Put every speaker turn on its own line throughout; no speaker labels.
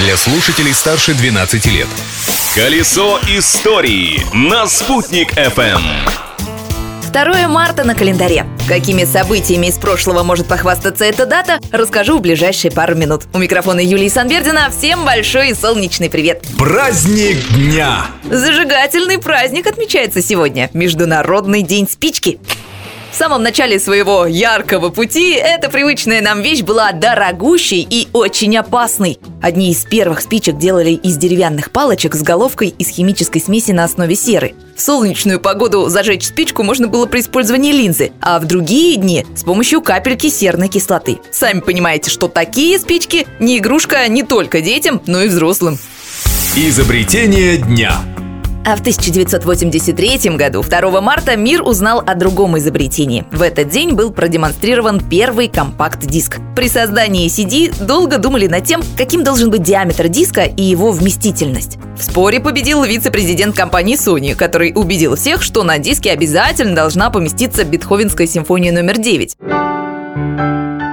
для слушателей старше 12 лет.
Колесо истории на «Спутник FM.
2 марта на календаре. Какими событиями из прошлого может похвастаться эта дата, расскажу в ближайшие пару минут. У микрофона Юлии Санбердина. Всем большой и солнечный привет.
Праздник дня!
Зажигательный праздник отмечается сегодня. Международный день спички. В самом начале своего яркого пути эта привычная нам вещь была дорогущей и очень опасной. Одни из первых спичек делали из деревянных палочек с головкой из химической смеси на основе серы. В солнечную погоду зажечь спичку можно было при использовании линзы, а в другие дни с помощью капельки серной кислоты. Сами понимаете, что такие спички не игрушка не только детям, но и взрослым.
Изобретение дня.
А в 1983 году, 2 марта, мир узнал о другом изобретении. В этот день был продемонстрирован первый компакт-диск. При создании CD долго думали над тем, каким должен быть диаметр диска и его вместительность. В споре победил вице-президент компании Sony, который убедил всех, что на диске обязательно должна поместиться Бетховенская симфония номер 9.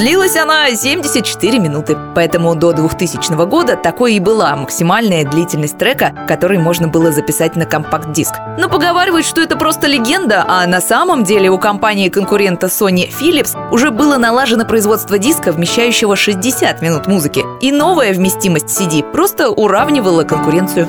Длилась она 74 минуты, поэтому до 2000 года такой и была максимальная длительность трека, который можно было записать на компакт-диск. Но поговаривают, что это просто легенда, а на самом деле у компании-конкурента Sony Philips уже было налажено производство диска, вмещающего 60 минут музыки. И новая вместимость CD просто уравнивала конкуренцию.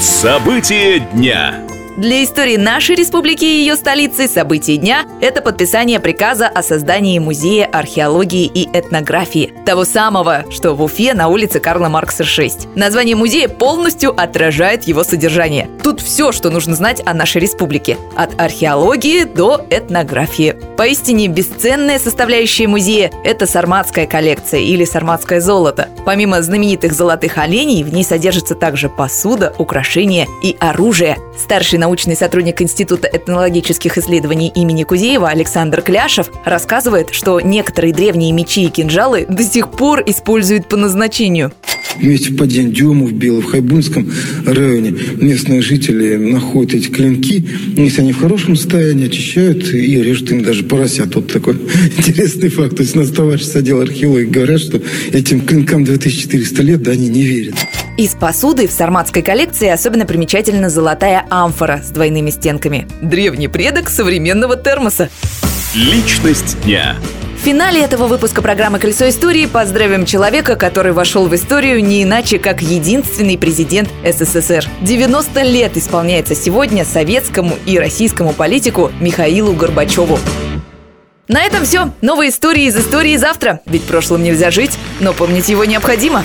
События дня.
Для истории нашей республики и ее столицы событие дня – это подписание приказа о создании Музея археологии и этнографии. Того самого, что в Уфе на улице Карла Маркса 6. Название музея полностью отражает его содержание. Тут все, что нужно знать о нашей республике. От археологии до этнографии. Поистине бесценная составляющая музея – это сарматская коллекция или сарматское золото. Помимо знаменитых золотых оленей, в ней содержится также посуда, украшения и оружие. Старший научный сотрудник Института этнологических исследований имени Кузеева Александр Кляшев рассказывает, что некоторые древние мечи и кинжалы до сих пор используют по назначению.
Вместе в Паден Дюму, в Белом, в Хайбунском районе местные жители находят эти клинки. Если они в хорошем состоянии, очищают и режут им даже поросят. Вот такой интересный факт. То есть у нас товарищи с отдела археологии говорят, что этим клинкам 2400 лет, да, они не верят.
Из посуды в сарматской коллекции особенно примечательна золотая амфора с двойными стенками. Древний предок современного термоса.
Личность дня.
В финале этого выпуска программы «Колесо истории» поздравим человека, который вошел в историю не иначе, как единственный президент СССР. 90 лет исполняется сегодня советскому и российскому политику Михаилу Горбачеву. На этом все. Новые истории из истории завтра. Ведь прошлым нельзя жить, но помнить его необходимо.